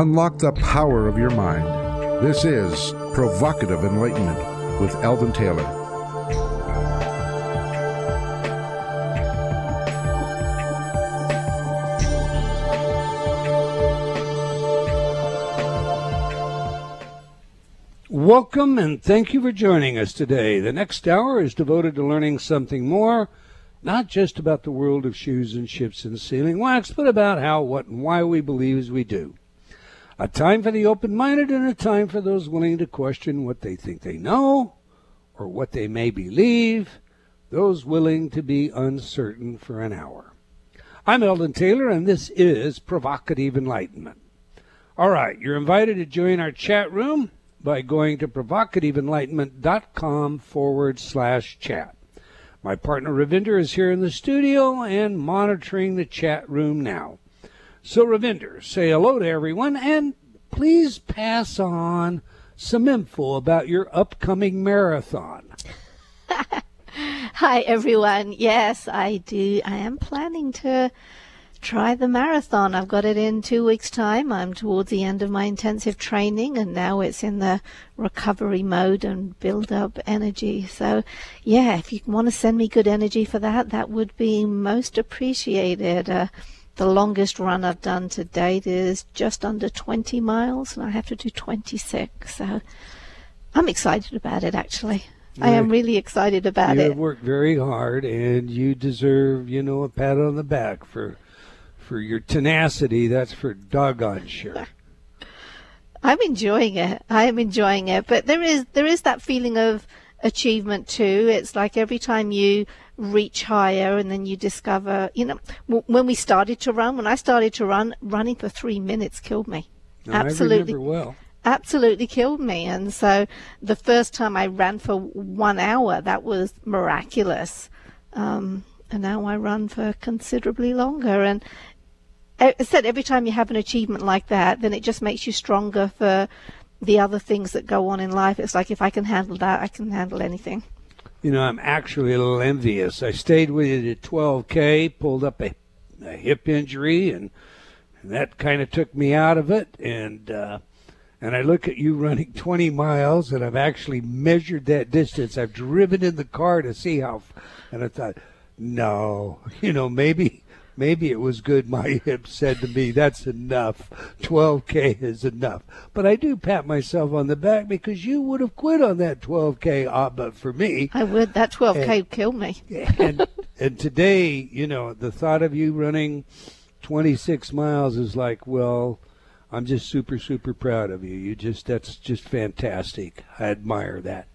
Unlock the power of your mind. This is Provocative Enlightenment with Eldon Taylor. Welcome and thank you for joining us today. The next hour is devoted to learning something more, not just about the world of shoes and ships and sealing wax, but about how, what, and why we believe as we do. A time for the open minded and a time for those willing to question what they think they know or what they may believe, those willing to be uncertain for an hour. I'm Eldon Taylor, and this is Provocative Enlightenment. All right, you're invited to join our chat room by going to provocativeenlightenment.com forward slash chat. My partner Ravinder is here in the studio and monitoring the chat room now. So, Ravinder, say hello to everyone and please pass on some info about your upcoming marathon. Hi, everyone. Yes, I do. I am planning to try the marathon. I've got it in two weeks' time. I'm towards the end of my intensive training, and now it's in the recovery mode and build up energy. So, yeah, if you want to send me good energy for that, that would be most appreciated. Uh, the longest run I've done to date is just under 20 miles, and I have to do 26. So I'm excited about it, actually. I am really excited about you it. You have worked very hard, and you deserve, you know, a pat on the back for for your tenacity. That's for doggone sure. I'm enjoying it. I am enjoying it, but there is there is that feeling of achievement too. It's like every time you reach higher and then you discover, you know, when we started to run, when I started to run, running for three minutes killed me. No, absolutely. well. Absolutely killed me. And so the first time I ran for one hour, that was miraculous. Um, and now I run for considerably longer. And I said every time you have an achievement like that, then it just makes you stronger for the other things that go on in life. It's like if I can handle that, I can handle anything. You know, I'm actually a little envious. I stayed with it at 12K, pulled up a, a hip injury, and, and that kind of took me out of it. And uh, and I look at you running 20 miles, and I've actually measured that distance. I've driven in the car to see how, and I thought, no, you know, maybe maybe it was good my hip said to me that's enough. 12k is enough. But i do pat myself on the back because you would have quit on that 12k uh, but for me. I would. That 12k killed me. and, and today you know the thought of you running 26 miles is like well i'm just super super proud of you. You just that's just fantastic. I admire that.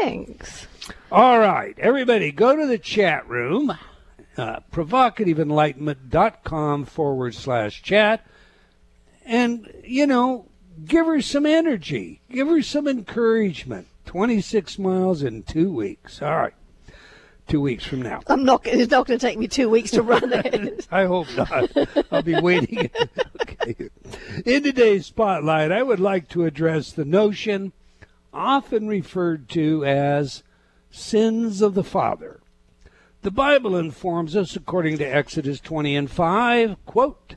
Thanks. All right. Everybody go to the chat room uh, provocativeenlightenment.com forward slash chat. And, you know, give her some energy, give her some encouragement. 26 miles in two weeks. All right. Two weeks from now. I'm not. It's not going to take me two weeks to run it. I hope not. I'll be waiting. okay. In today's spotlight, I would like to address the notion, often referred to as sins of the father. The Bible informs us, according to Exodus 20 and 5, quote,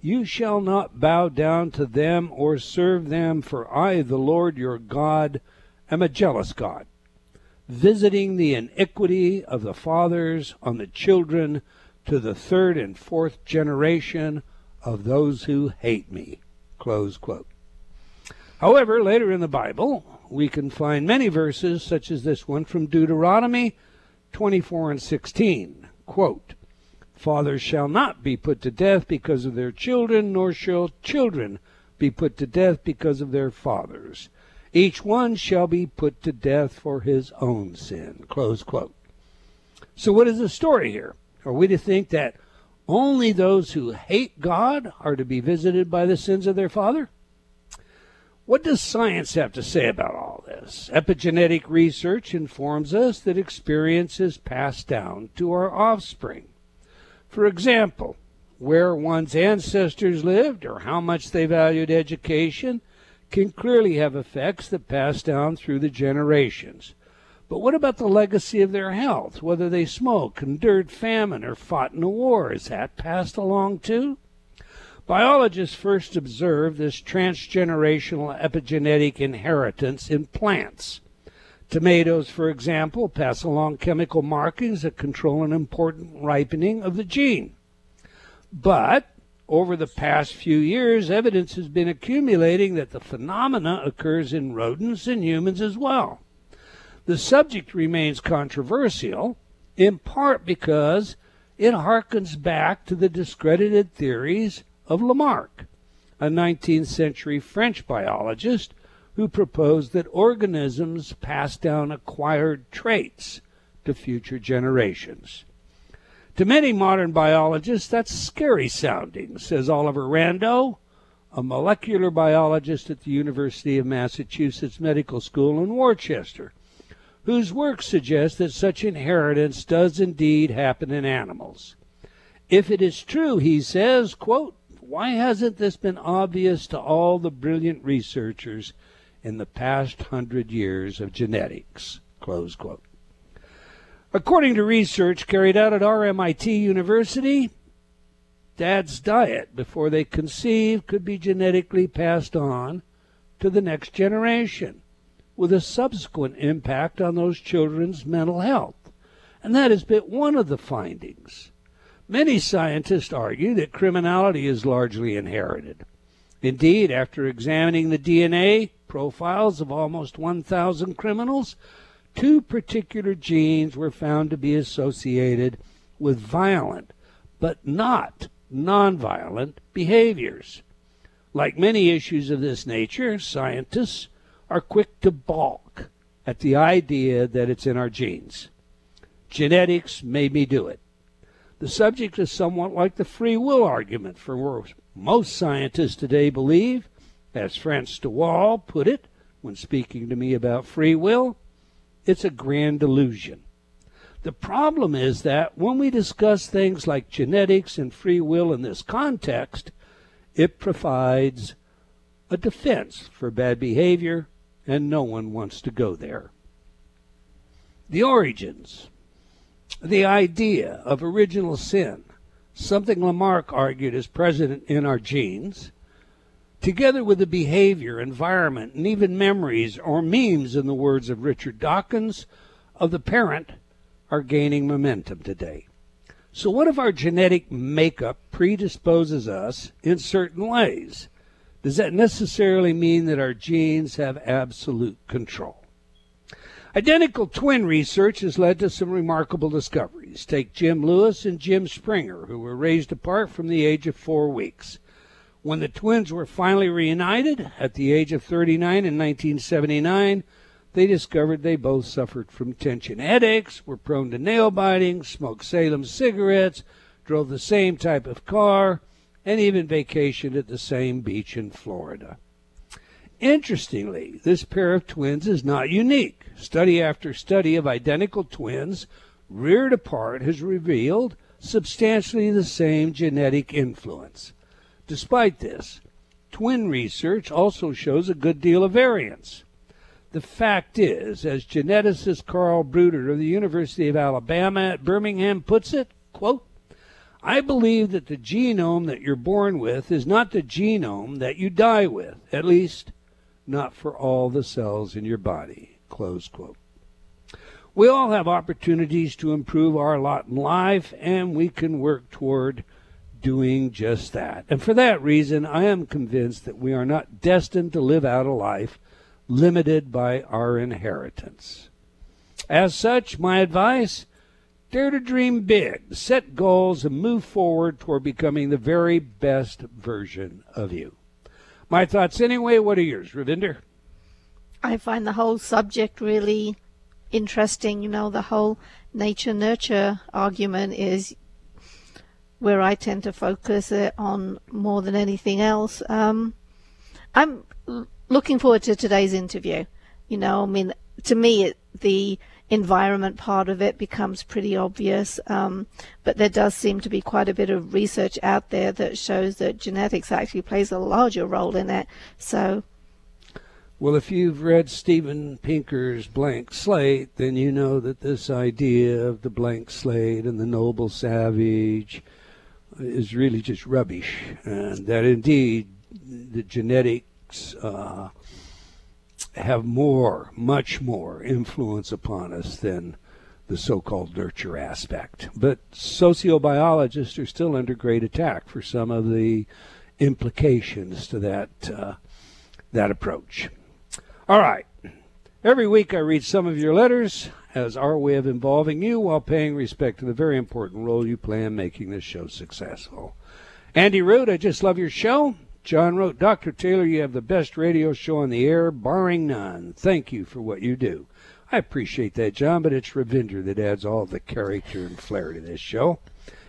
You shall not bow down to them or serve them, for I, the Lord your God, am a jealous God, visiting the iniquity of the fathers on the children to the third and fourth generation of those who hate me. Close quote. However, later in the Bible, we can find many verses, such as this one from Deuteronomy 24 and 16. Quote, Fathers shall not be put to death because of their children, nor shall children be put to death because of their fathers. Each one shall be put to death for his own sin. Close quote. So, what is the story here? Are we to think that only those who hate God are to be visited by the sins of their father? What does science have to say about all this? Epigenetic research informs us that experience is passed down to our offspring. For example, where one's ancestors lived or how much they valued education can clearly have effects that pass down through the generations. But what about the legacy of their health? Whether they smoked, endured famine, or fought in a war, is that passed along too? Biologists first observed this transgenerational epigenetic inheritance in plants. Tomatoes, for example, pass along chemical markings that control an important ripening of the gene. But over the past few years, evidence has been accumulating that the phenomena occurs in rodents and humans as well. The subject remains controversial, in part because it harkens back to the discredited theories of Lamarck, a 19th century French biologist who proposed that organisms pass down acquired traits to future generations. To many modern biologists, that's scary sounding, says Oliver Rando, a molecular biologist at the University of Massachusetts Medical School in Worcester, whose work suggests that such inheritance does indeed happen in animals. If it is true, he says, quote, why hasn't this been obvious to all the brilliant researchers in the past hundred years of genetics? Close quote. According to research carried out at RMIT University, dad's diet before they conceive could be genetically passed on to the next generation with a subsequent impact on those children's mental health. And that has been one of the findings. Many scientists argue that criminality is largely inherited. Indeed, after examining the DNA profiles of almost 1,000 criminals, two particular genes were found to be associated with violent, but not nonviolent behaviors. Like many issues of this nature, scientists are quick to balk at the idea that it's in our genes. Genetics made me do it. The subject is somewhat like the free will argument, for most scientists today believe, as Frans de Waal put it when speaking to me about free will, it's a grand illusion. The problem is that when we discuss things like genetics and free will in this context, it provides a defense for bad behavior, and no one wants to go there. The origins the idea of original sin, something Lamarck argued is present in our genes, together with the behavior, environment, and even memories or memes, in the words of Richard Dawkins, of the parent, are gaining momentum today. So, what if our genetic makeup predisposes us in certain ways? Does that necessarily mean that our genes have absolute control? Identical twin research has led to some remarkable discoveries. Take Jim Lewis and Jim Springer, who were raised apart from the age of four weeks. When the twins were finally reunited at the age of 39 in 1979, they discovered they both suffered from tension headaches, were prone to nail biting, smoked Salem cigarettes, drove the same type of car, and even vacationed at the same beach in Florida. Interestingly, this pair of twins is not unique. Study after study of identical twins reared apart has revealed substantially the same genetic influence. Despite this, twin research also shows a good deal of variance. The fact is, as geneticist Carl Bruder of the University of Alabama at Birmingham puts it, quote, I believe that the genome that you're born with is not the genome that you die with, at least not for all the cells in your body. Close quote. We all have opportunities to improve our lot in life, and we can work toward doing just that. And for that reason, I am convinced that we are not destined to live out a life limited by our inheritance. As such, my advice dare to dream big, set goals, and move forward toward becoming the very best version of you. My thoughts anyway. What are yours, Ravinder? I find the whole subject really interesting. You know, the whole nature nurture argument is where I tend to focus it on more than anything else. Um, I'm looking forward to today's interview. You know, I mean, to me, it, the environment part of it becomes pretty obvious. Um, but there does seem to be quite a bit of research out there that shows that genetics actually plays a larger role in it. So. Well, if you've read Steven Pinker's Blank Slate, then you know that this idea of the blank slate and the noble savage is really just rubbish, and that indeed the genetics uh, have more, much more influence upon us than the so-called nurture aspect. But sociobiologists are still under great attack for some of the implications to that uh, that approach. All right. Every week I read some of your letters as our way of involving you while paying respect to the very important role you play in making this show successful. Andy wrote, I just love your show. John wrote, Dr. Taylor, you have the best radio show on the air, barring none. Thank you for what you do. I appreciate that, John, but it's Ravinder that adds all the character and flair to this show.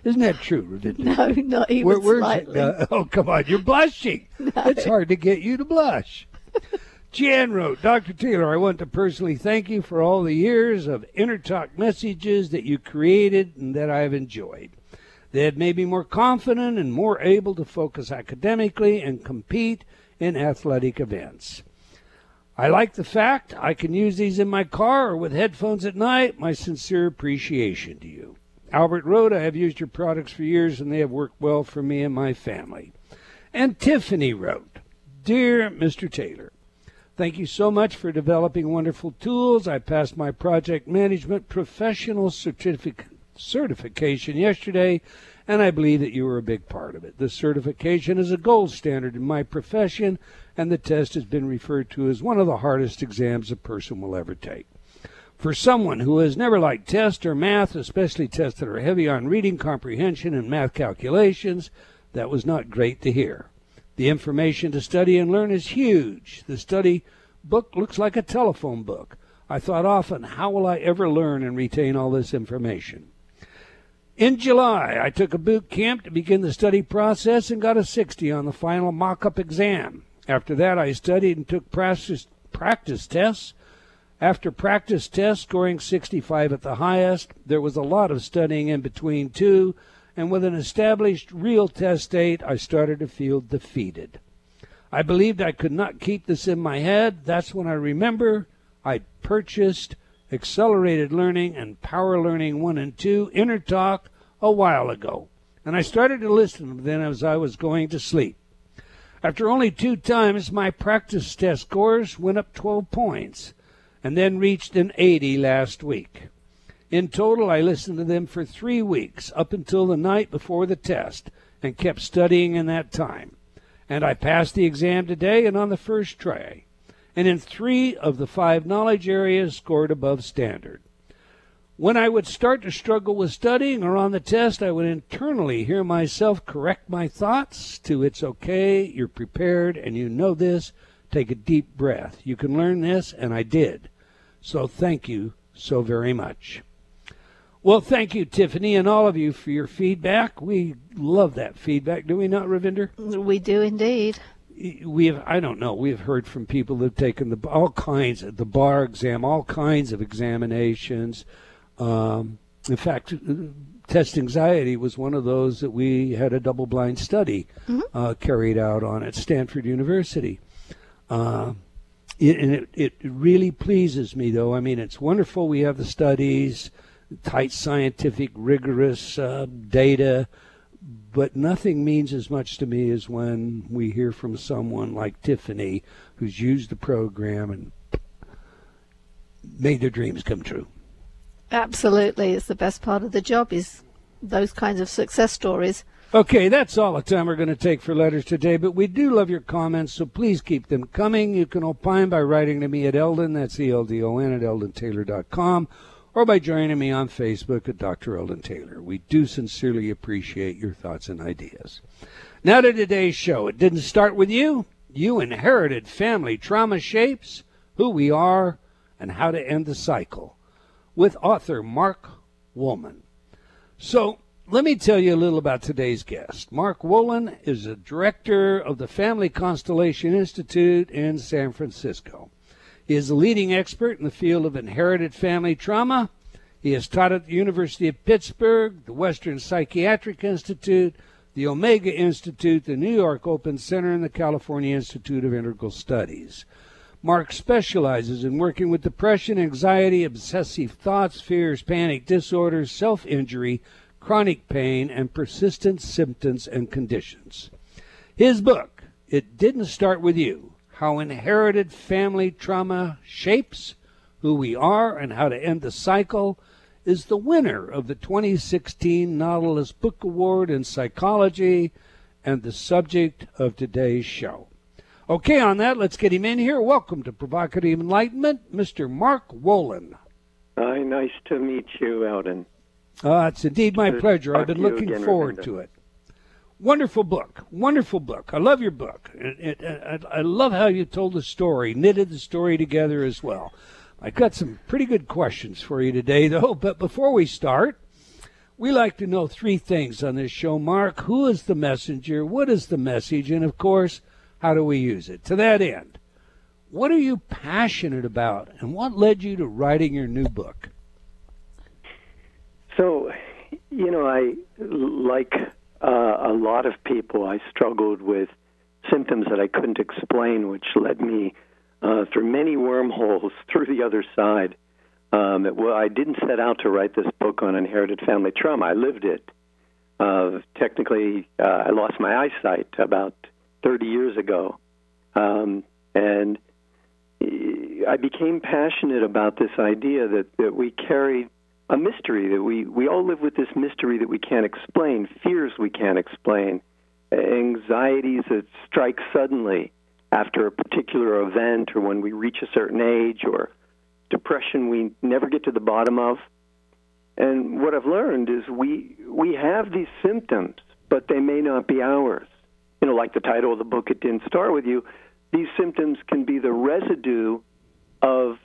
Isn't that true, Ravinder? No, not even Where, where's slightly. Uh, oh, come on, you're blushing. No. It's hard to get you to blush. Jan wrote, Dr. Taylor, I want to personally thank you for all the years of InnerTalk messages that you created and that I have enjoyed. They have made me more confident and more able to focus academically and compete in athletic events. I like the fact I can use these in my car or with headphones at night. My sincere appreciation to you. Albert wrote, I have used your products for years and they have worked well for me and my family. And Tiffany wrote, Dear Mr. Taylor, Thank you so much for developing wonderful tools. I passed my project management professional certific- certification yesterday, and I believe that you were a big part of it. This certification is a gold standard in my profession, and the test has been referred to as one of the hardest exams a person will ever take. For someone who has never liked tests or math, especially tests that are heavy on reading comprehension and math calculations, that was not great to hear. The information to study and learn is huge. The study book looks like a telephone book. I thought often, how will I ever learn and retain all this information? In July, I took a boot camp to begin the study process and got a 60 on the final mock up exam. After that, I studied and took practice, practice tests. After practice tests, scoring 65 at the highest, there was a lot of studying in between, too and with an established real test date, I started to feel defeated. I believed I could not keep this in my head. That's when I remember I purchased Accelerated Learning and Power Learning 1 and 2 Inner Talk a while ago, and I started to listen to them as I was going to sleep. After only two times, my practice test scores went up 12 points and then reached an 80 last week. In total, I listened to them for three weeks, up until the night before the test, and kept studying in that time. And I passed the exam today and on the first try. And in three of the five knowledge areas, scored above standard. When I would start to struggle with studying or on the test, I would internally hear myself correct my thoughts to it's okay, you're prepared, and you know this. Take a deep breath. You can learn this, and I did. So thank you so very much. Well, thank you, Tiffany, and all of you for your feedback. We love that feedback, do we not, Ravinder? We do indeed. We have, I don't know, we have heard from people who've taken the all kinds of the bar exam, all kinds of examinations. Um, in fact, test anxiety was one of those that we had a double blind study mm-hmm. uh, carried out on at Stanford University. Uh, it, and it, it really pleases me, though. I mean, it's wonderful we have the studies tight scientific, rigorous uh, data, but nothing means as much to me as when we hear from someone like Tiffany who's used the program and made their dreams come true. Absolutely. It's the best part of the job is those kinds of success stories. Okay, that's all the time we're going to take for letters today, but we do love your comments, so please keep them coming. You can opine by writing to me at Eldon, that's E-L-D-O-N, at eldontaylor.com, or by joining me on Facebook at Dr. Eldon Taylor. We do sincerely appreciate your thoughts and ideas. Now to today's show. It didn't start with you. You inherited family trauma shapes who we are and how to end the cycle with author Mark Wolynn. So, let me tell you a little about today's guest. Mark Wolynn is a director of the Family Constellation Institute in San Francisco. He is a leading expert in the field of inherited family trauma. He has taught at the University of Pittsburgh, the Western Psychiatric Institute, the Omega Institute, the New York Open Center, and the California Institute of Integral Studies. Mark specializes in working with depression, anxiety, obsessive thoughts, fears, panic disorders, self injury, chronic pain, and persistent symptoms and conditions. His book, It Didn't Start With You How Inherited Family Trauma Shapes Who We Are and How to End the Cycle, is the winner of the 2016 Nautilus Book Award in Psychology and the subject of today's show. Okay, on that, let's get him in here. Welcome to Provocative Enlightenment, Mr. Mark Wolynn. Hi, nice to meet you, Eldon. Uh, it's indeed my pleasure. I've been looking again, forward to it. Wonderful book. Wonderful book. I love your book. It, it, I, I love how you told the story, knitted the story together as well. I've got some pretty good questions for you today, though. But before we start, we like to know three things on this show. Mark, who is the messenger? What is the message? And of course, how do we use it? To that end, what are you passionate about, and what led you to writing your new book? So, you know, I like uh, a lot of people. I struggled with symptoms that I couldn't explain, which led me uh, through many wormholes through the other side. Um, it, well, I didn't set out to write this book on inherited family trauma. I lived it. Uh, technically, uh, I lost my eyesight about 30 years ago, um, and I became passionate about this idea that, that we carried a mystery that we we all live with this mystery that we can't explain, fears we can't explain, anxieties that strike suddenly after a particular event or when we reach a certain age or depression we never get to the bottom of. And what I've learned is we we have these symptoms, but they may not be ours. You know, like the title of the book, it didn't start with you. These symptoms can be the residue of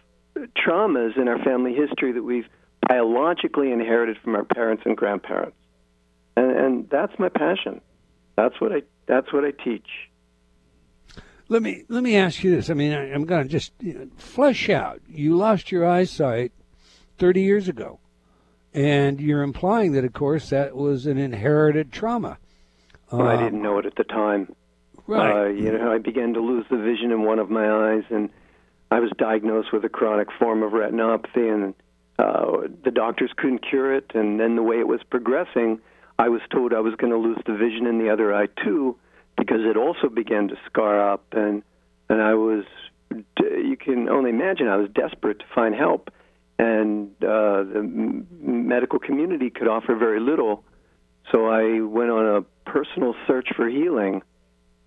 traumas in our family history that we've biologically inherited from our parents and grandparents. And, and that's my passion. That's what I that's what I teach. Let me let me ask you this. I mean, I, I'm going to just you know, flesh out. You lost your eyesight 30 years ago, and you're implying that, of course, that was an inherited trauma. Well, I Uh, didn't know it at the time. Right. Uh, you know, I began to lose the vision in one of my eyes, and I was diagnosed with a chronic form of retinopathy, and uh, the doctors couldn't cure it. And then the way it was progressing, I was told I was going to lose the vision in the other eye too, because it also began to scar up, and and I was, you can only imagine, I was desperate to find help, and uh, the medical community could offer very little. So I went on a personal search for healing,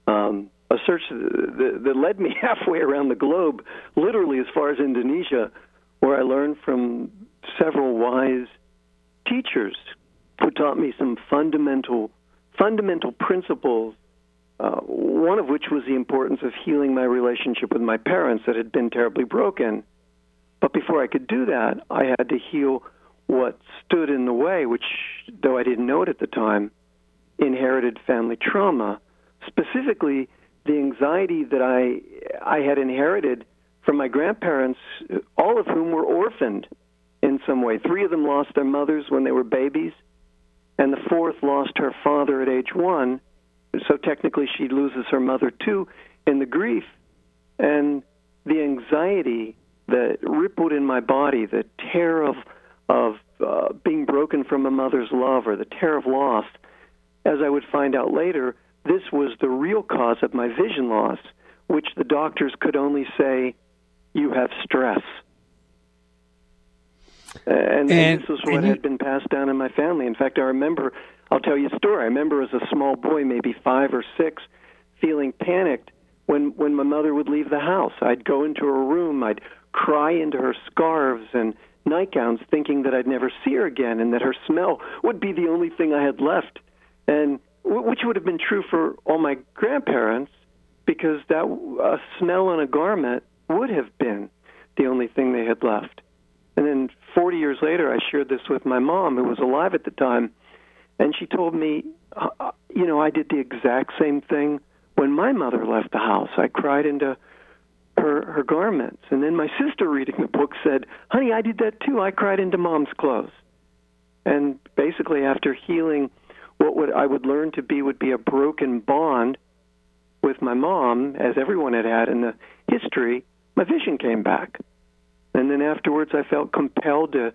um, a search that, that led me halfway around the globe, literally as far as Indonesia, where I learned from several wise teachers who taught me some fundamental fundamental principles. Uh, one of which was the importance of healing my relationship with my parents that had been terribly broken. But before I could do that, I had to heal what stood in the way, which, though I didn't know it at the time, inherited family trauma, specifically the anxiety that I I had inherited from my grandparents, all of whom were orphaned some way. Three of them lost their mothers when they were babies, and the fourth lost her father at age one. So technically, she loses her mother too in the grief and the anxiety that rippled in my body, the terror of of uh, being broken from a mother's love or the terror of loss. As I would find out later, this was the real cause of my vision loss, which the doctors could only say, "You have stress." And, and, And- this was what had been passed down in my family. In fact, I remember, I'll tell you a story. I remember as a small boy, maybe five or six, feeling panicked when, when my mother would leave the house. I'd go into her room, I'd cry into her scarves and nightgowns, thinking that I'd never see her again and that her smell would be the only thing I had left. And wh- which would have been true for all my grandparents, because that a smell on a garment would have been the only thing they had left. And then 40 years later, I shared this with my mom, who was alive at the time, and she told me, uh, uh, you know, I did the exact same thing when my mother left the house. I cried into her her garments, and then my sister, reading the book, said, "Honey, I did that too. I cried into mom's clothes." And basically, after healing, what would I would learn to be would be a broken bond with my mom, as everyone had had in the history. My vision came back. And then afterwards, I felt compelled to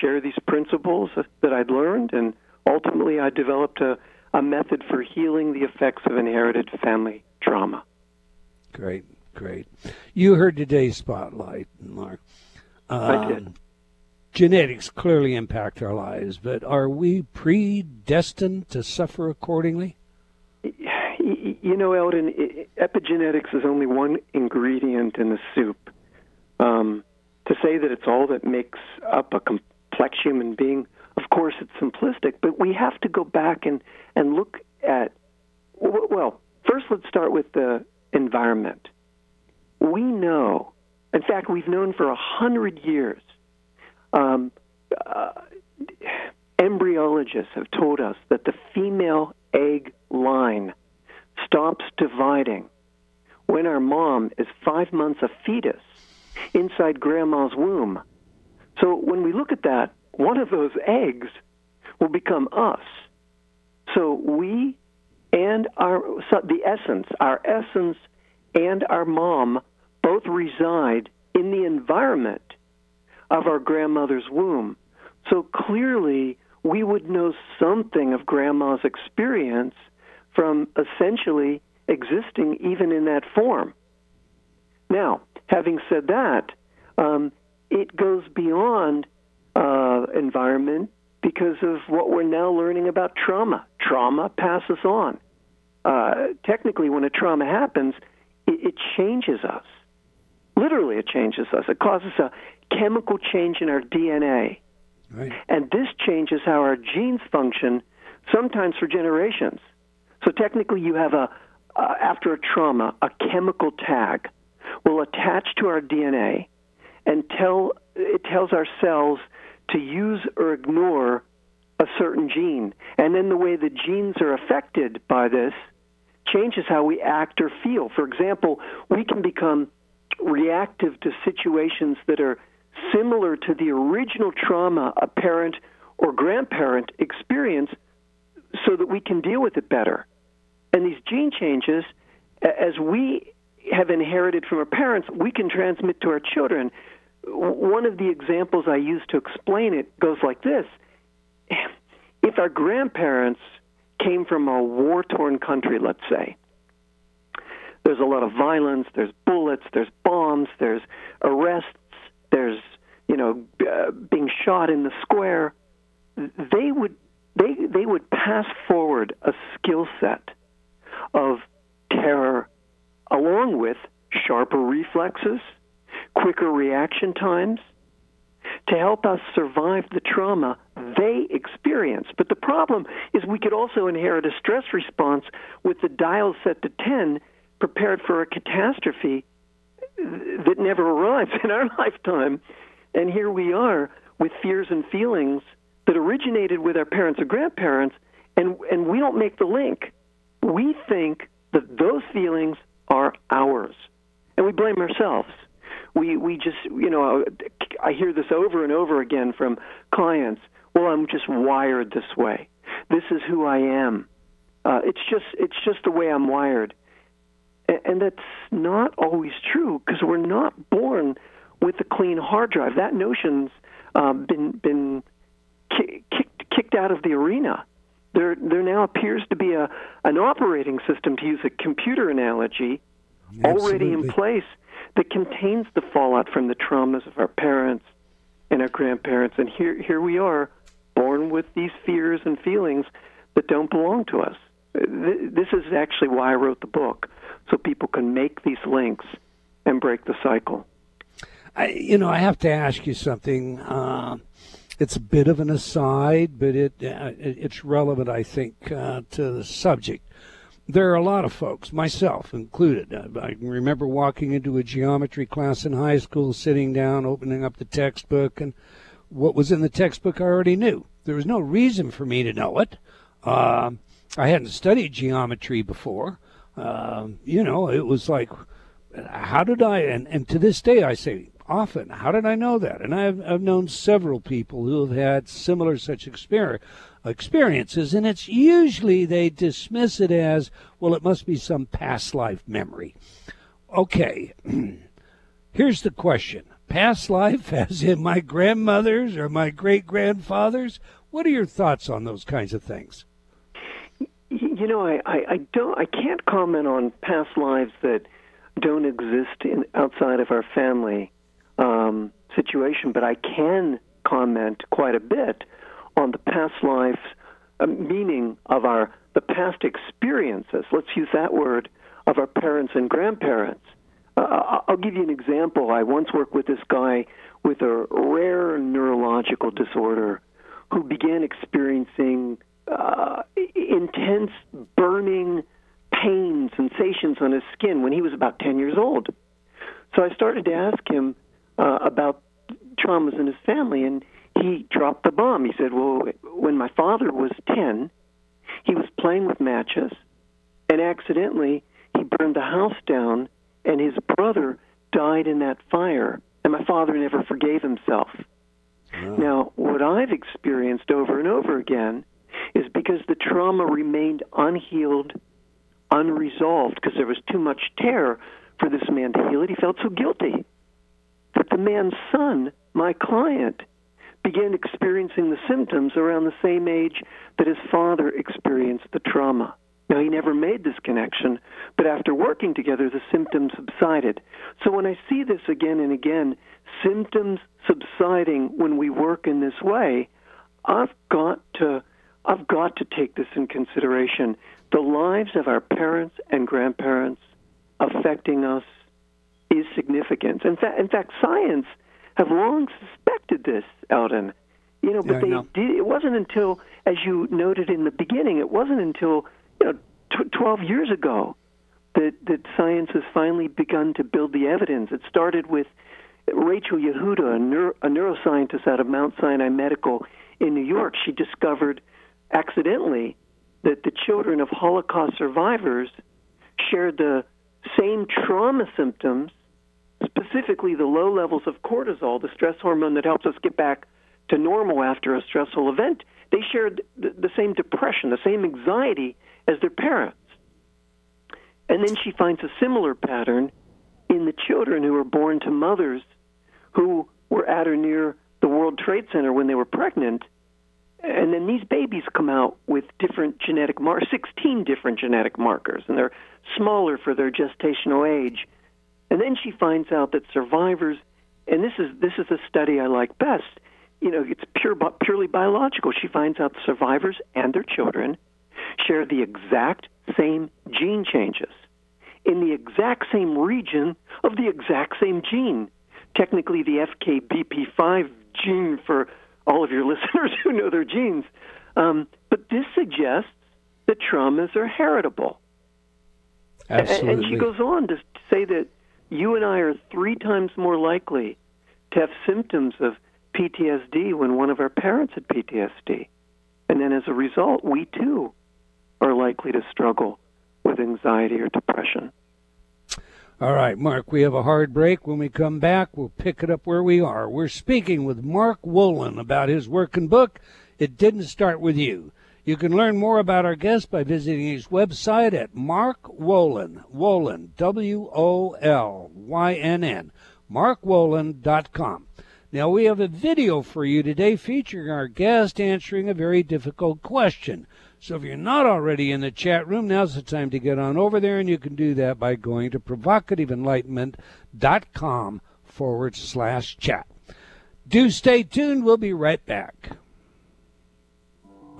share these principles that I'd learned and ultimately, I developed a, a method for healing the effects of inherited family trauma. Great, great. You heard today's spotlight, Mark. Um, I did. Genetics clearly impact our lives, but are we predestined to suffer accordingly? You know, Eldon, epigenetics is only one ingredient in the soup. Um, to say that it's all that makes up a complex human being, of course, it's simplistic, but we have to go back and, and look at, well, first let's start with the environment. We know, in fact, we've known for a hundred years, um, uh, embryologists have told us that the female egg line stops dividing when our mom is five months a fetus inside grandma's womb. So when we look at that, one of those eggs will become us. So we and our so the essence, our essence and our mom both reside in the environment of our grandmother's womb. So clearly we would know something of grandma's experience from essentially existing even in that form. Now, having said that, um, it goes beyond uh, environment because of what we're now learning about trauma. Trauma passes on. Uh, technically, when a trauma happens, it, it changes us. Literally, it changes us. It causes a chemical change in our DNA. Right. And this changes how our genes function, sometimes for generations. So technically, you have a, uh, after a trauma, a chemical tag will attach to our DNA and tell it tells our cells to use or ignore a certain gene. And then the way the genes are affected by this changes how we act or feel. For example, we can become reactive to situations that are similar to the original trauma a parent or grandparent experienced so that we can deal with it better. And these gene changes, as we have inherited from our parents, we can transmit to our children. One of the examples I use to explain it goes like this If our grandparents came from a war torn country, let's say, there's a lot of violence, there's bullets, there's bombs, there's arrests, there's, you know, uh, being shot in the square. They would they they would pass forward a skill set of terror along with sharper reflexes, quicker reaction times, to help us survive the trauma they experience. But the problem is we could also inherit a stress response with the dial set to 10 prepared for a catastrophe that never arrives in our lifetime. And here we are with fears and feelings that originated with our parents or grandparents, and, and we don't make the link. We think that those feelings are ours, and we blame ourselves. We we just you know I hear this over and over again from clients. Well, I'm just wired this way. This is who I am. Uh, it's just it's just the way I'm wired, and, that's not always true because we're not born with a clean hard drive. That notion's um, been been ki- kicked kicked out of the arena there there now appears to be a an operating system to use a computer analogy Absolutely. already in place that contains the fallout from the traumas of our parents and our grandparents and here here we are born with these fears and feelings that don't belong to us this is actually why I wrote the book so people can make these links and break the cycle I, you know, I have to ask you something. Uh, it's a bit of an aside, but it, uh, it's relevant, I think, uh, to the subject. There are a lot of folks, myself included. I remember walking into a geometry class in high school, sitting down, opening up the textbook, and what was in the textbook I already knew. There was no reason for me to know it. Uh, I hadn't studied geometry before. Uh, you know, it was like, how did I? And, and to this day, I say, often. How did I know that? And I've, I've known several people who have had similar such experience, experiences, and it's usually they dismiss it as, well, it must be some past life memory. Okay, here's the question past life, as in my grandmother's or my great grandfather's? What are your thoughts on those kinds of things? You know, I, I, I don't I can't comment on past lives that don't exist in outside of our family um, situation, but I can comment quite a bit on the past lives uh, meaning of our the past experiences. Let's use that word of our parents and grandparents. Uh, I'll give you an example. I once worked with this guy with a rare neurological disorder who began experiencing uh, intense burning pain sensations on his skin when he was about 10 years old. So I started to ask him uh, about traumas in his family, and he dropped the bomb. He said, Well, when my father was 10, he was playing with matches, and accidentally he burned the house down, and his brother died in that fire, and my father never forgave himself. Wow. Now, what I've experienced over and over again is because the trauma remained unhealed, unresolved, because there was too much terror for this man to heal it, he felt so guilty that the man's son, my client, began experiencing the symptoms around the same age that his father experienced the trauma. Now, he never made this connection, but after working together, the symptoms subsided. So when I see this again and again, symptoms subsiding when we work in this way, I've got to I've got to take this in consideration. The lives of our parents and grandparents affecting us is significant. In fact, in fact, science have long suspected this, Eldon. You know, but yeah, they did. It wasn't until, as you noted in the beginning, it wasn't until you know t- 12 years ago that that science has finally begun to build the evidence. It started with Rachel Yehuda, a, neuro, a neuroscientist out of Mount Sinai Medical in New York. She discovered accidentally that the children of Holocaust survivors shared the same trauma symptoms specifically the low levels of cortisol, the stress hormone that helps us get back to normal after a stressful event, they shared the, the same depression, the same anxiety as their parents. And then she finds a similar pattern in the children who were born to mothers who were at or near the World Trade Center when they were pregnant. And then these babies come out with different genetic markers, 16 different genetic markers, and they're smaller for their gestational age and then she finds out that survivors, and this is this is the study I like best. You know, it's pure purely biological. She finds out survivors and their children share the exact same gene changes in the exact same region of the exact same gene. Technically, the FKBP5 gene for all of your listeners who know their genes. Um, but this suggests that traumas are heritable. Absolutely. And she goes on to say that you and I are three times more likely to have symptoms of PTSD when one of our parents had PTSD. And then as a result, we too are likely to struggle with anxiety or depression. All right, Mark, we have a hard break. When we come back, we'll pick it up where we are. We're speaking with Mark Wolynn about his working book, It Didn't Start With You. You can learn more about our guest by visiting his website at Mark Wolynn, Wolynn, W O L Y N N, markwolynn.com. Now, we have a video for you today featuring our guest answering a very difficult question. So if you're not already in the chat room, now's the time to get on over there, and you can do that by going to provocativeenlightenment.com forward slash chat. Do stay tuned. We'll be right back.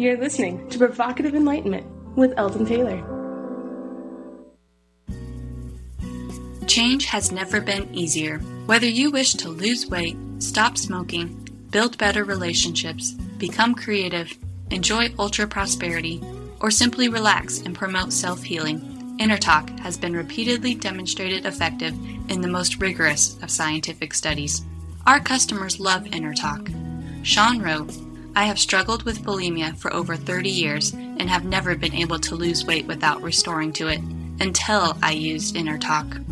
You're listening to Provocative Enlightenment with Eldon Taylor. Change has never been easier. Whether you wish to lose weight, stop smoking, build better relationships, become creative, enjoy ultra prosperity, or simply relax and promote self healing, InnerTalk has been repeatedly demonstrated effective in the most rigorous of scientific studies. Our customers love InnerTalk. Sean wrote, I have struggled with bulimia for over 30 years and have never been able to lose weight without restoring to it until I used InnerTalk.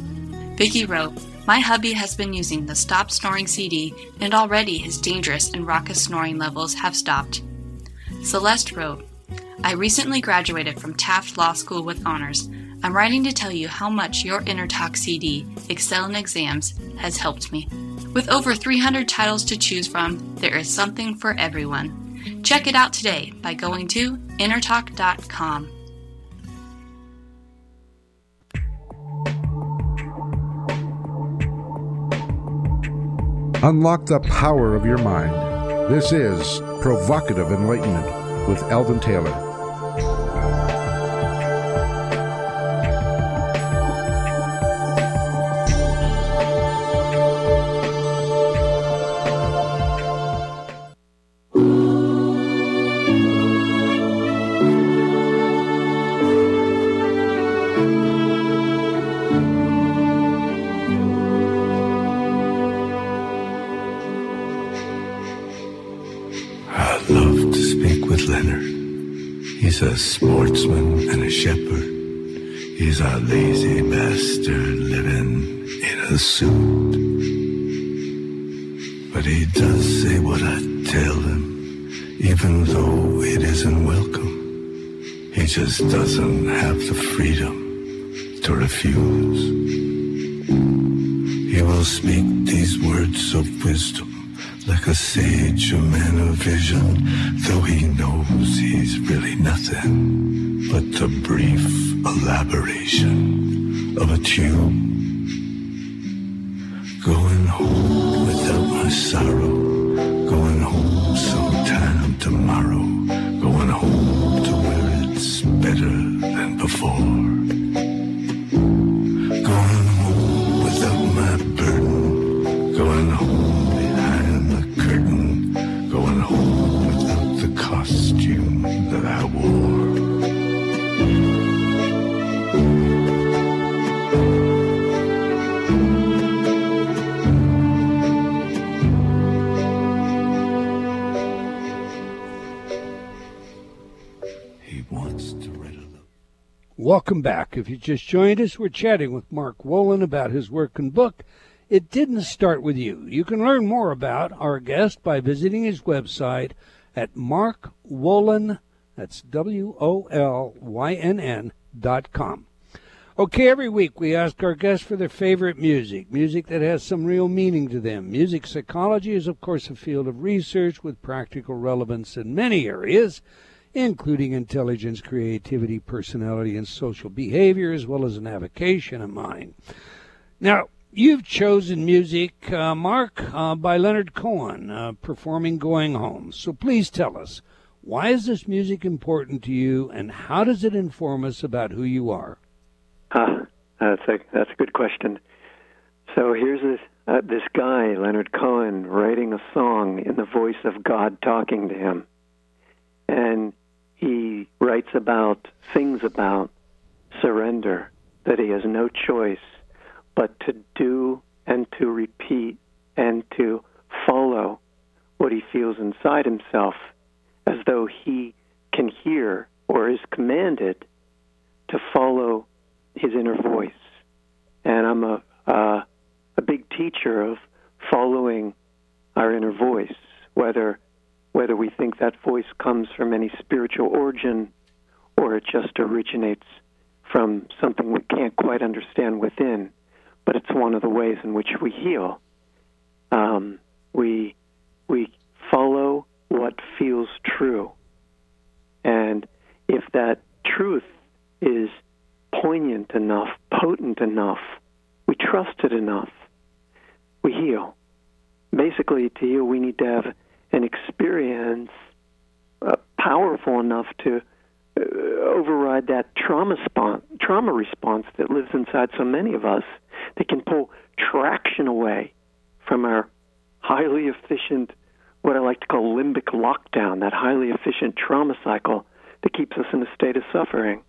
Vicky wrote, My hubby has been using the Stop Snoring CD and already his dangerous and raucous snoring levels have stopped. Celeste wrote, I recently graduated from Taft Law School with honors. I'm writing to tell you how much your InnerTalk CD, Excel in Exams, has helped me. With over 300 titles to choose from, there is something for everyone. Check it out today by going to innertalk.com. Unlock the power of your mind. This is Provocative Enlightenment with Eldon Taylor. Just doesn't have the freedom to refuse. He will speak these words of wisdom like a sage, a man of vision, though he knows he's really nothing but the brief elaboration of a tune. Going home without my sorrow, going home sometime tomorrow, better than before. Welcome back. If you just joined us, we're chatting with Mark Wolynn about his work and book. It didn't start with you. You can learn more about our guest by visiting his website at markwolynn, that's W-O-L-Y-N-N dot com. Okay, every week we ask our guests for their favorite music, music that has some real meaning to them. Music psychology is, of course, a field of research with practical relevance in many areas including intelligence, creativity, personality, and social behavior, as well as navigation of mind. Now, you've chosen music, uh, Mark, uh, by Leonard Cohen, uh, performing Going Home. So please tell us, why is this music important to you, and how does it inform us about who you are? Ah, that's a that's a good question. So here's this uh, this guy Leonard Cohen writing a song in the voice of God talking to him, and he writes about things about surrender that he has no choice but to do and to repeat and to follow what he feels inside himself as though he can hear or is commanded to follow his inner voice. And I'm a uh, a big teacher of following our inner voice, whether whether we think that voice comes from any spiritual origin or it just originates from something we can't quite understand within. But it's one of the ways in which we heal. Um, we we follow what feels true, and if that truth is poignant enough, potent enough, we trust it enough, we heal. Basically, to heal, we need to have an experience uh, powerful enough to uh, override that trauma, trauma response that lives inside so many of us that can pull traction away from our highly efficient, what I like to call limbic lockdown, that highly efficient trauma cycle that keeps us in a state of suffering.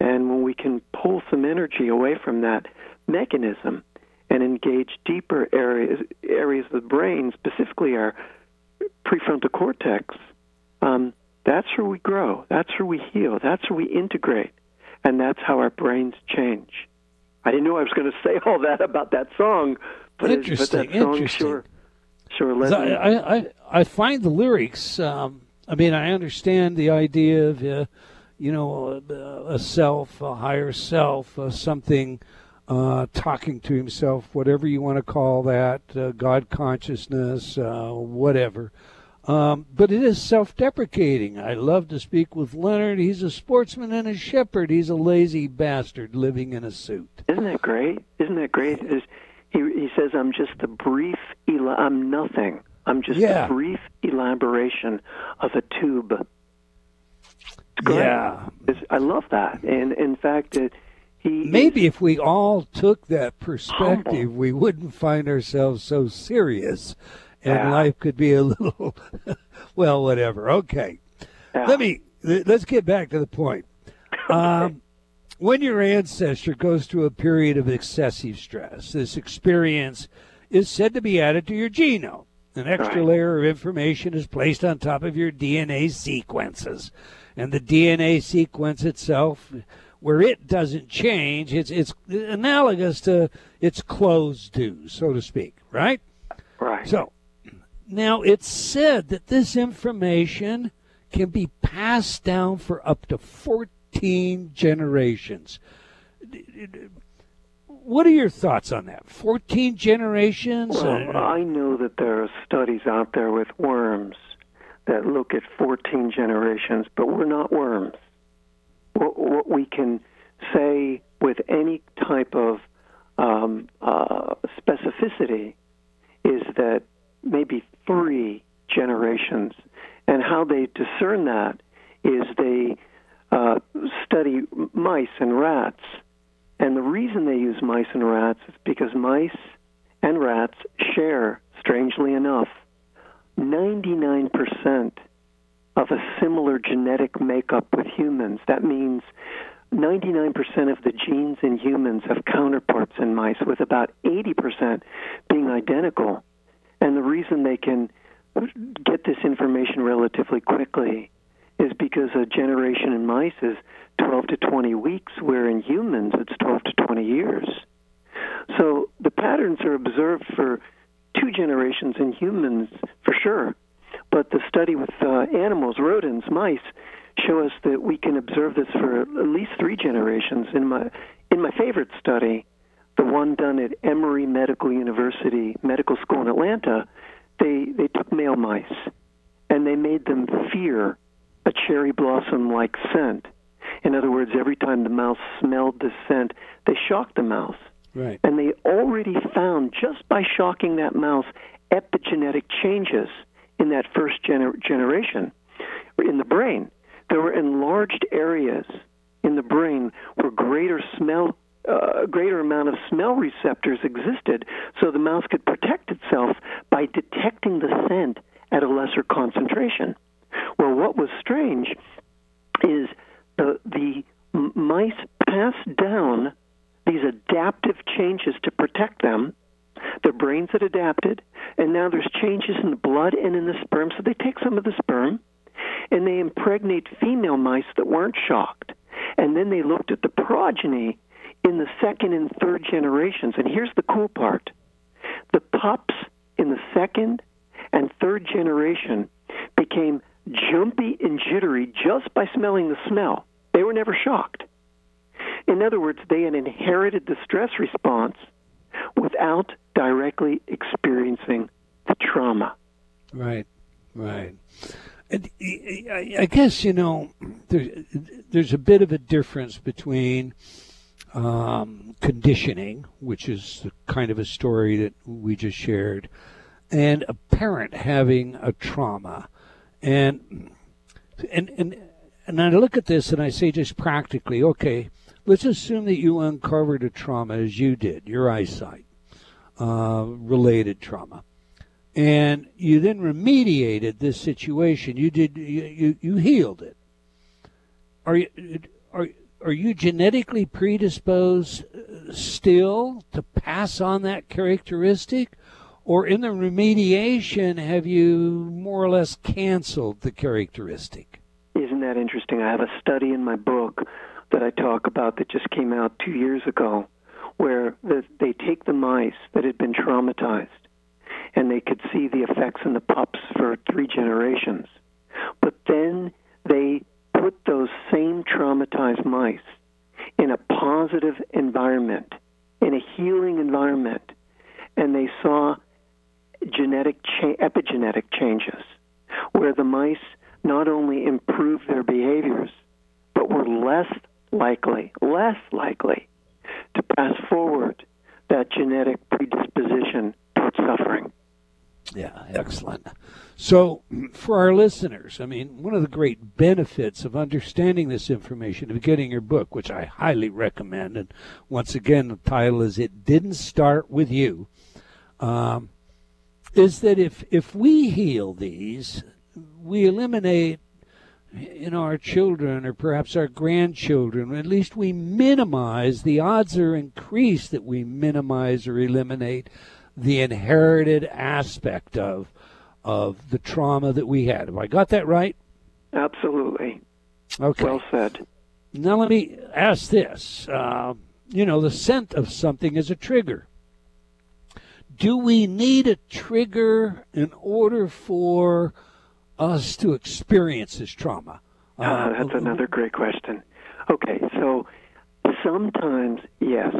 And when we can pull some energy away from that mechanism and engage deeper areas areas of the brain, specifically our prefrontal cortex, um, that's where we grow. That's where we heal. That's where we integrate, and that's how our brains change. I didn't know I was going to say all that about that song, but, it, but Interesting, that song interesting. sure, sure let 'Cause me. I, I, I, I find the lyrics. Um, I mean, I understand the idea of, uh, you know, a, a self, a higher self, uh, something uh, talking to himself, whatever you want to call that, uh, God consciousness, uh, whatever. Um, but it is self deprecating. I love to speak with Leonard. He's a sportsman and a shepherd. He's a lazy bastard living in a suit. Isn't that great? Isn't that great? Is he, he says, I'm just a brief, el- I'm nothing. I'm just Yeah. a brief elaboration of a tube. Yeah. It's, I love that. And in fact, it, he Maybe if we all took that perspective, we wouldn't find ourselves so serious, and Yeah. life could be a little, well, whatever. Okay, Yeah. let me let's get back to the point. Um, when your ancestor goes through a period of excessive stress, this experience is said to be added to your genome. An extra Right. layer of information is placed on top of your DNA sequences, and the DNA sequence itself, where it doesn't change, it's it's analogous to its clothes to, so to speak, right? right. So now it's said that this information can be passed down for up to 14 generations. What are your thoughts on that? 14 generations? Well, I know that there are studies out there with worms that look at 14 generations, but we're not worms. What, what we can say with any type of um, uh, specificity is that maybe three generations. And how they discern that is they uh, study mice and rats. And the reason they use mice and rats is because mice and rats share, strangely enough, 99% of a similar genetic makeup with humans. That means 99% of the genes in humans have counterparts in mice, with about 80% being identical. And the reason they can get this information relatively quickly is because a generation in mice is 12 to 20 weeks, where in humans it's 12 to 20 years. So the patterns are observed for two generations in humans for sure, but the study with uh, animals, rodents, mice, show us that we can observe this for at least three generations. In my in my favorite study, the one done at Emory Medical University Medical School in Atlanta, they they took male mice and they made them fear a cherry blossom like scent. In other words, every time the mouse smelled the scent, they shocked the mouse. right. And they already found, just by shocking that mouse, epigenetic changes in that first gener- generation in the brain. There were enlarged areas in the brain where greater smell, uh, greater amount of smell receptors existed, so the mouse could protect itself by detecting the scent at a lesser concentration. Well, what was strange is the the mice passed down these adaptive changes to protect them. Their brains had adapted, and now there's changes in the blood and in the sperm. So they take some of the sperm and they impregnate female mice that weren't shocked. And then they looked at the progeny in the second and third generations. And here's the cool part the pups in the second and third generation became jumpy and jittery just by smelling the smell. They were never shocked. In other words, they had inherited the stress response without directly experiencing the trauma. Right, right. I guess you know there's a bit of a difference between um, conditioning, which is the kind of a story that we just shared, and a parent having a trauma, and and and and I look at this and I say just practically, okay, let's assume that you uncovered a trauma as you did, your eyesight uh, related trauma and you then remediated this situation. You did you, you, you healed it. Are you are are you genetically predisposed uh, still to pass on that characteristic, or in the remediation have you more or less canceled the characteristic? Isn't that interesting? I have a study in my book that I talk about that just came out two years ago, where the, they take the mice that had been traumatized, and they could see the effects in the pups for three generations. But then they put those same traumatized mice in a positive environment, in a healing environment, and they saw genetic cha- epigenetic changes. where the mice not only improved their behaviors, but were less likely, less likely to pass forward that genetic predisposition towards suffering. Yeah, excellent. So, for our listeners, I mean, one of the great benefits of understanding this information, of getting your book, which I highly recommend, and once again, the title is "It Didn't Start with You," um, is that if if we heal these, we eliminate you know our children or perhaps our grandchildren at least we minimize the odds are increased that we minimize or eliminate the inherited aspect of of the trauma that we had have i got that right Absolutely. okay Well said. now let me ask this uh, you know the scent of something is a trigger do we need a trigger in order for us to experience this trauma Ah, that's another great question. Okay, so sometimes, yes.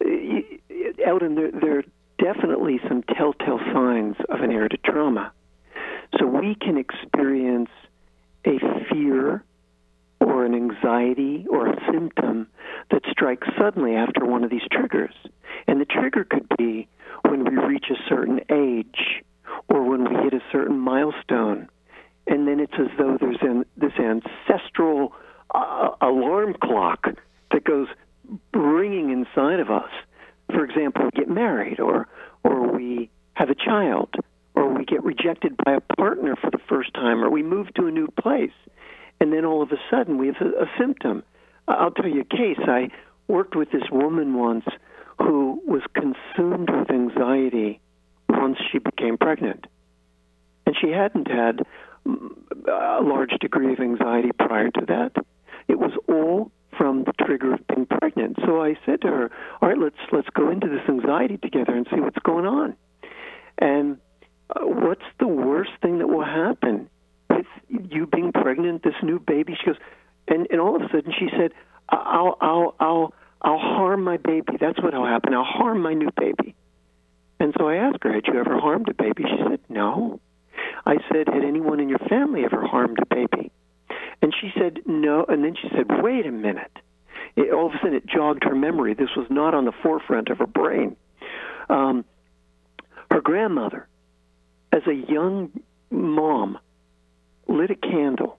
Y- y- Eldon, there, there are definitely some telltale signs of an inherited trauma. So we can experience a fear or an anxiety or a symptom that strikes suddenly after one of these triggers. And the trigger could be when we reach a certain age or when we hit a certain milestone and then it's as though there's an, this ancestral uh, alarm clock that goes ringing inside of us. For example, we get married, or or we have a child, or we get rejected by a partner for the first time, or we move to a new place, and then all of a sudden we have a, a symptom. I'll tell you a case. I worked with this woman once who was consumed with anxiety once she became pregnant, and she hadn't had a large degree of anxiety prior to that. It was all from the trigger of being pregnant. So I said to her, "All right, let's let's go into this anxiety together and see what's going on." And uh, what's the worst thing that will happen with you being pregnant, this new baby? She goes, and and all of a sudden she said, "I'll I'll I'll I'll harm my baby. That's what will happen. I'll harm my new baby." And so I asked her, "Had you ever harmed a baby?" She said, "No." I said, Had anyone in your family ever harmed a baby? And she said, No. And then she said, Wait a minute. It, all of a sudden, it jogged her memory. This was not on the forefront of her brain. Um, her grandmother, as a young mom, lit a candle,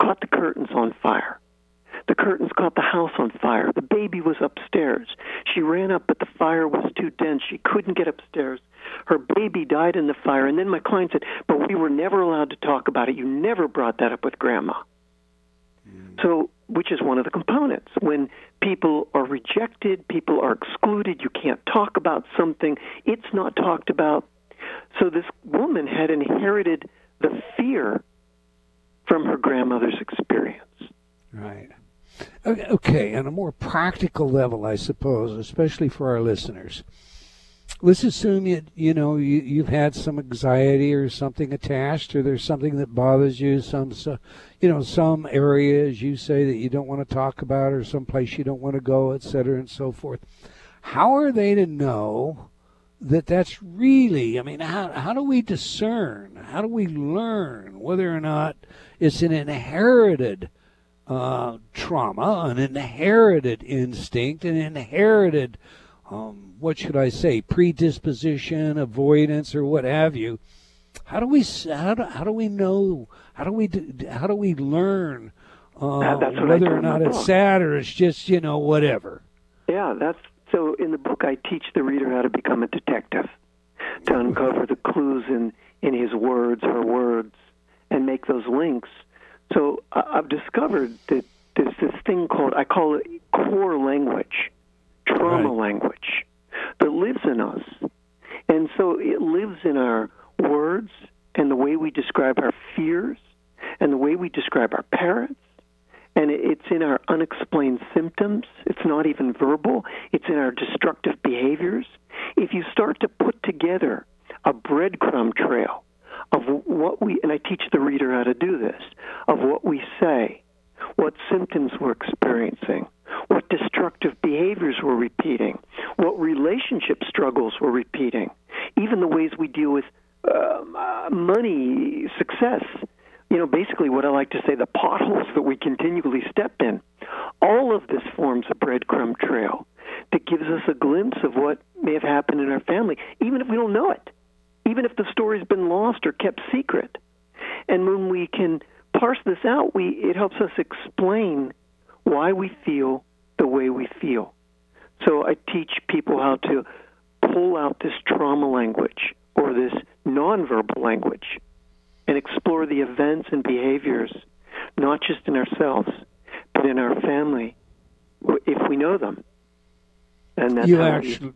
caught the curtains on fire. The curtains caught the house on fire. The baby was upstairs. She ran up, but the fire was too dense. She couldn't get upstairs. Her baby died in the fire. And then my client said, But we were never allowed to talk about it. You never brought that up with grandma. Hmm. So, which is one of the components. When people are rejected, people are excluded, you can't talk about something, it's not talked about. So, this woman had inherited the fear from her grandmother's experience. Right. Okay, Okay, on a more practical level, I suppose, especially for our listeners. Let's assume you you know you you've had some anxiety or something attached, or there's something that bothers you, some so, you know some areas you say that you don't want to talk about, or some place you don't want to go, et cetera, and so forth. How are they to know that that's really? I mean, how how do we discern? How do we learn whether or not it's an inherited uh, trauma, an inherited instinct, an inherited, um, what should I say, predisposition, avoidance, or what have you. How do we how do, how do we know? How do we how do we learn uh, whether or not it's sad or it's just you know whatever? Yeah, that's so. In the book, I teach the reader how to become a detective, to uncover the clues in in his words, her words, and make those links. So I've discovered that there's this thing called I call it core language, trauma Right. language, that lives in us, and so it lives in our words and the way we describe our fears and the way we describe our parents and it's in our unexplained symptoms. It's not even verbal. It's in our destructive behaviors. If you start to put together a breadcrumb trail of what we, and I teach the reader how to do this, of what we say, what symptoms we're experiencing, what destructive behaviors we're repeating, what relationship struggles we're repeating, even the ways we deal with um, uh, money, success. You know, basically what I like to say, the potholes that we continually step in. All of this forms a breadcrumb trail that gives us a glimpse of what may have happened in our family, even if we don't know it, even if the story's been lost or kept secret. And when we can parse this out, we it helps us explain why we feel the way we feel. So I teach people how to pull out this trauma language or this nonverbal language and explore the events and behaviors, not just in ourselves, but in our family, if we know them. And that's you how actually,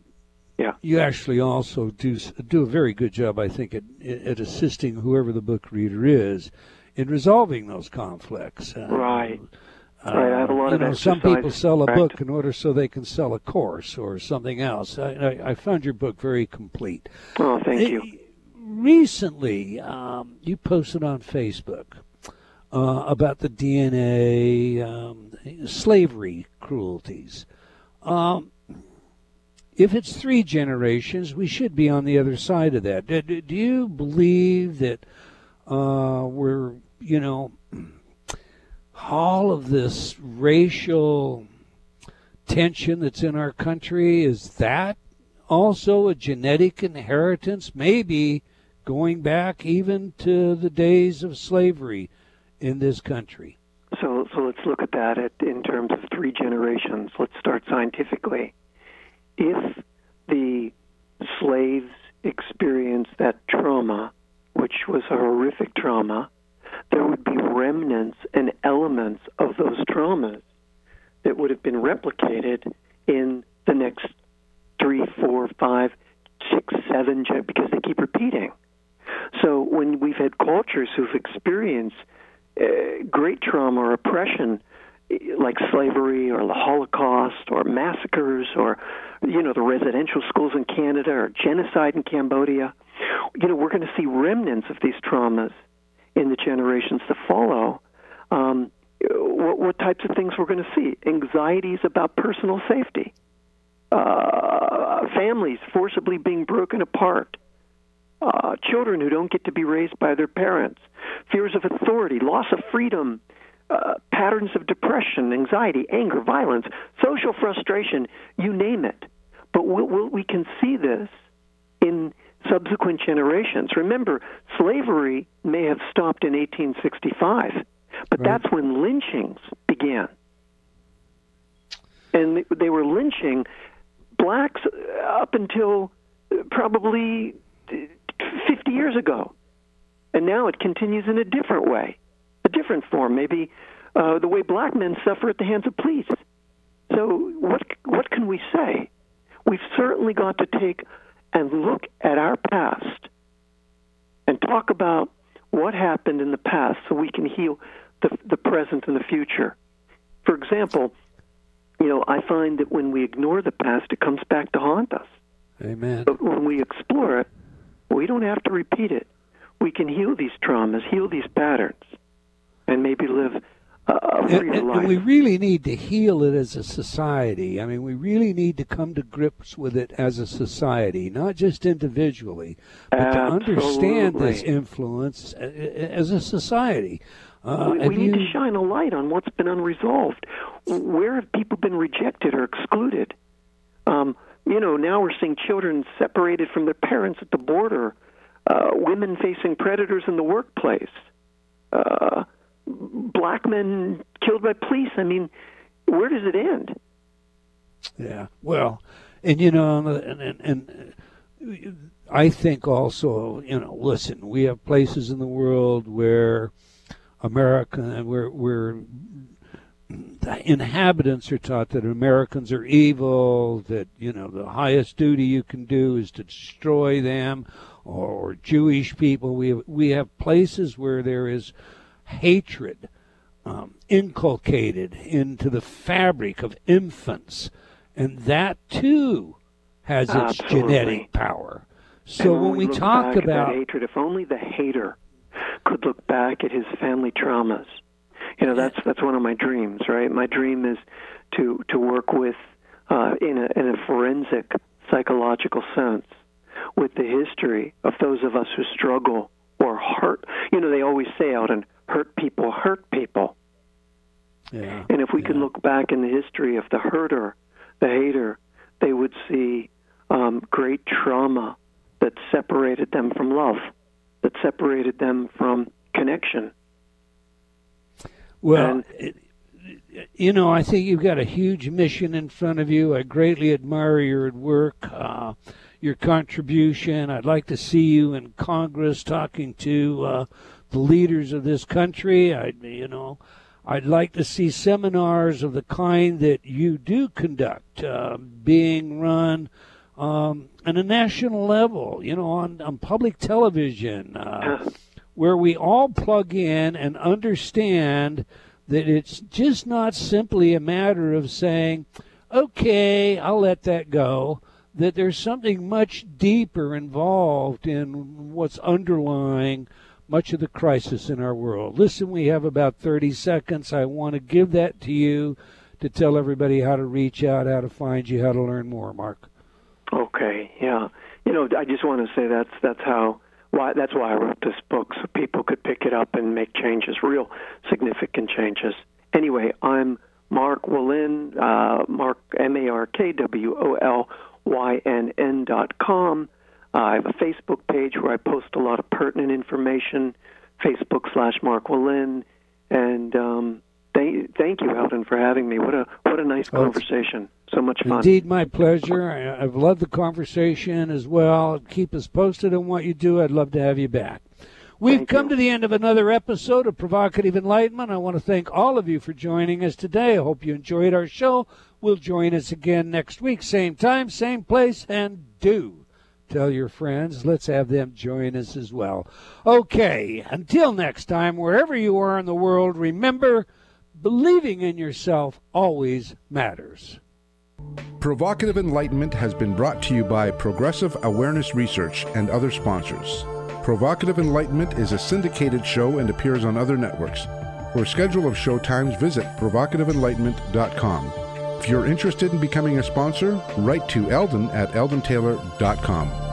yeah. You actually also do do a very good job, I think, at, at assisting whoever the book reader is in resolving those conflicts. Uh, right. Uh, right. I have a lot you of know, some people sell a correct. book in order so they can sell a course or something else. I, I, I found your book very complete. Oh, thank you. Recently, um, you posted on Facebook uh, about the DNA um, slavery cruelties. Um, if it's three generations, we should be on the other side of that. Do, do you believe that uh, we're, you know, all of this racial tension that's in our country is that also a genetic inheritance? Maybe going back even to the days of slavery in this country. So, so let's look at that at, in terms of three generations. Let's start scientifically. If the slaves experienced that trauma, which was a horrific trauma, there would be remnants and elements of those traumas that would have been replicated in the next three, four, five, six, seven, because they keep repeating. So when we've had cultures who've experienced uh, great trauma or oppression, like slavery or the Holocaust or massacres or you know the residential schools in Canada or genocide in Cambodia, you know we're going to see remnants of these traumas in the generations to follow. Um, what, what types of things we're going to see? Anxieties about personal safety, uh, families forcibly being broken apart, uh, children who don't get to be raised by their parents, fears of authority, loss of freedom, uh, patterns of depression, anxiety, anger, violence, social frustration, you name it. But we'll, we'll, we can see this in subsequent generations. Remember, slavery may have stopped in 1865, but Right. that's when lynchings began. And they- were lynching blacks up until probably uh, 50 years ago. And now it continues in a different way, different form, maybe uh, the way black men suffer at the hands of police. So, what, what can we say? We've certainly got to take and look at our past and talk about what happened in the past so we can heal the, the present and the future. For example, you know, I find that when we ignore the past, it comes back to haunt us. Amen. But when we explore it, we don't have to repeat it. We can heal these traumas, heal these patterns, and maybe live a, freer and- life. and we really need to heal it as a society. I mean, we really need to come to grips with it as a society, not just individually, but to understand this influence a- a- as a society. Uh, we, we need you- to shine a light on what's been unresolved. Where have people been rejected or excluded? Um, you know, now we're seeing children separated from their parents at the border, uh, women facing predators in the workplace, uh, black men killed by police. I mean, where does it end? Yeah. Well, and you know, and, and, and uh, I think also, you know, listen, we have places in the world where America, where where the inhabitants are taught that Americans are evil, that you know the highest duty you can do is to destroy them, or Jewish people. We have, we have places where there is hatred um, inculcated into the fabric of infants, and that too has its Absolutely. genetic power. So And when we look talk back at that about hatred, if only the hater could look back at his family traumas. You know, that's that's one of my dreams, right? My dream is to to work with uh, in a in a forensic psychological sense with the history of those of us who struggle or hurt. You know, they always say out and hurt people hurt people. Yeah. And if we yeah. could look back in the history of the herder, the hater, they would see um, great trauma that separated them from love, that separated them from connection. Well, And- it, you know, I think you've got a huge mission in front of you. I greatly admire your work, uh, your contribution. I'd like to see you in Congress talking to uh, the leaders of this country. I, you know, I'd like to see seminars of the kind that you do conduct uh, being run um, on a national level. You know, on on public television. Uh, where we all plug in and understand that it's just not simply a matter of saying, okay, I'll let that go. That there's something much deeper involved in what's underlying much of the crisis in our world. Listen, we have about 30 seconds. I want to give that to you to tell everybody how to reach out, how to find you, how to learn more, Mark. Okay, yeah. You know, I just want to say that's that's how why that's why I wrote this book so people could pick it up and make changes, real significant changes. Anyway, I'm Mark Wolynn, uh, Mark M A R K W O L Y N N dot com. Uh, I have a Facebook page where I post a lot of pertinent information. Facebook slash Mark Wolynn, and um, thank thank you, Eldon, for having me. What a what a nice Oh, conversation. So much fun. Indeed, my pleasure. I, I've loved the conversation as well. Keep us posted on what you do. I'd love to have you back. We've Thank come you. to the end of another episode of Provocative Enlightenment. I want to thank all of you for joining us today. I hope you enjoyed our show. We'll join us again next week, same time, same place, and do tell your friends. Let's have them join us as well. Okay, until next time, wherever you are in the world, remember believing in yourself always matters. Provocative Enlightenment has been brought to you by Progressive Awareness Research and other sponsors. Provocative Enlightenment is a syndicated show and appears on other networks. For a schedule of show times, visit provocativeenlightenment.com. If you're interested in becoming a sponsor, write to Eldon at eldontaylor.com.